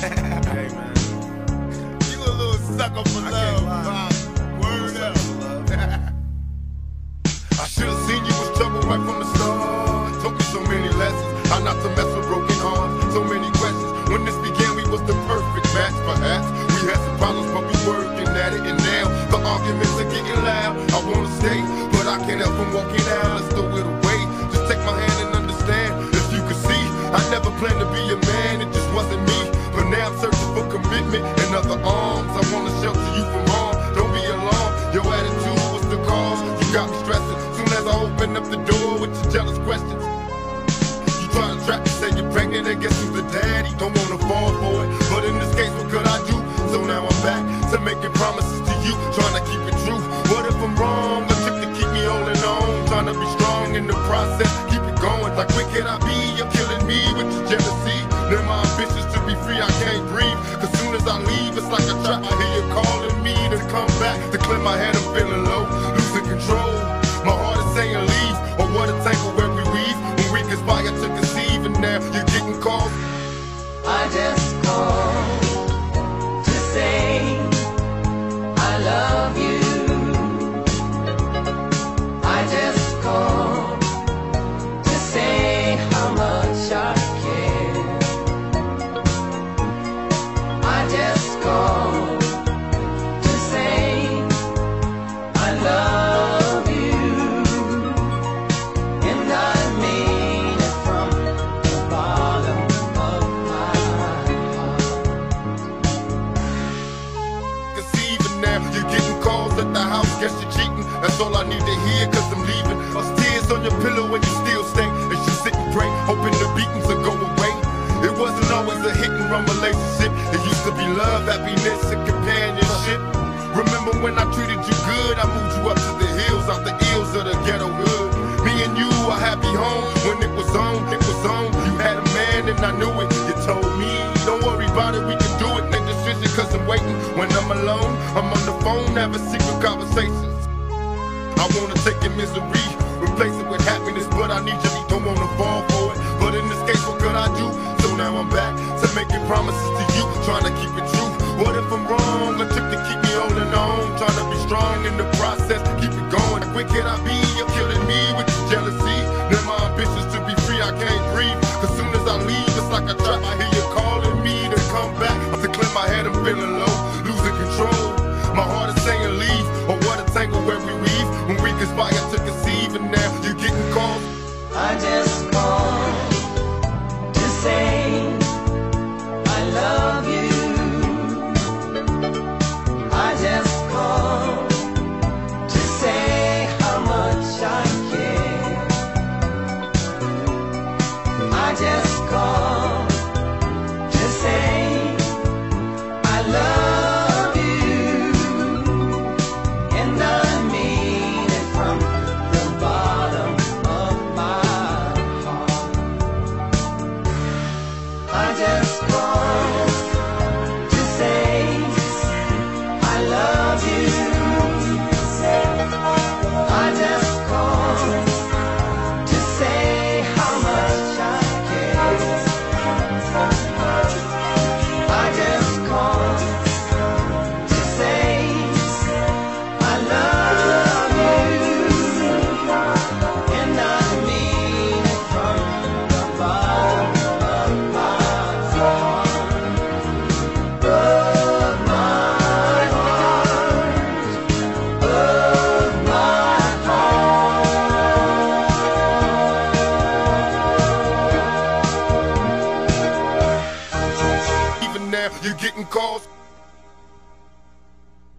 hey, man. You a little sucker for love. Uh, word up. I should've seen you was trouble right from the start. Taught me so many lessons. How not to mess with broken hearts. So many questions. When this began, we was the perfect match, perhaps. We had some problems, but we working at it. And now the arguments are getting loud. I wanna stay, but I can't help from walking out. Let's throw it away. Just take my hand and understand. If you could see, I never planned to be a man. It just wasn't me. Now I'm searching for commitment and other arms. I wanna shelter you from harm. Don't be alarmed. Your attitude was the cause. You got me stressing. Soon as I open up the door with your jealous questions. My head. You're getting calls at the house, guess you're cheating. That's all I need to hear, cause I'm leaving. Us tears on your pillow when you still stay. And you sit and pray, hoping the beatings will go away. It wasn't always a hit and run relationship. It used to be love, happiness, and companionship. Remember when I treated you good? I moved you up to the hills, out the ills of the ghetto hood. When I'm alone, I'm on the phone, having secret conversations. I wanna take your misery, replace it with happiness, but I need you, don't wanna fall for it. But in this case, what could I do? So now I'm back to making promises to you, trying to keep it true. What if I'm wrong? A trick to keep me holding on, trying to be strong in the process, keep it going. Where can I be? You're killing me with your jealousy. Then my ambitions to be free, I can't You're getting calls.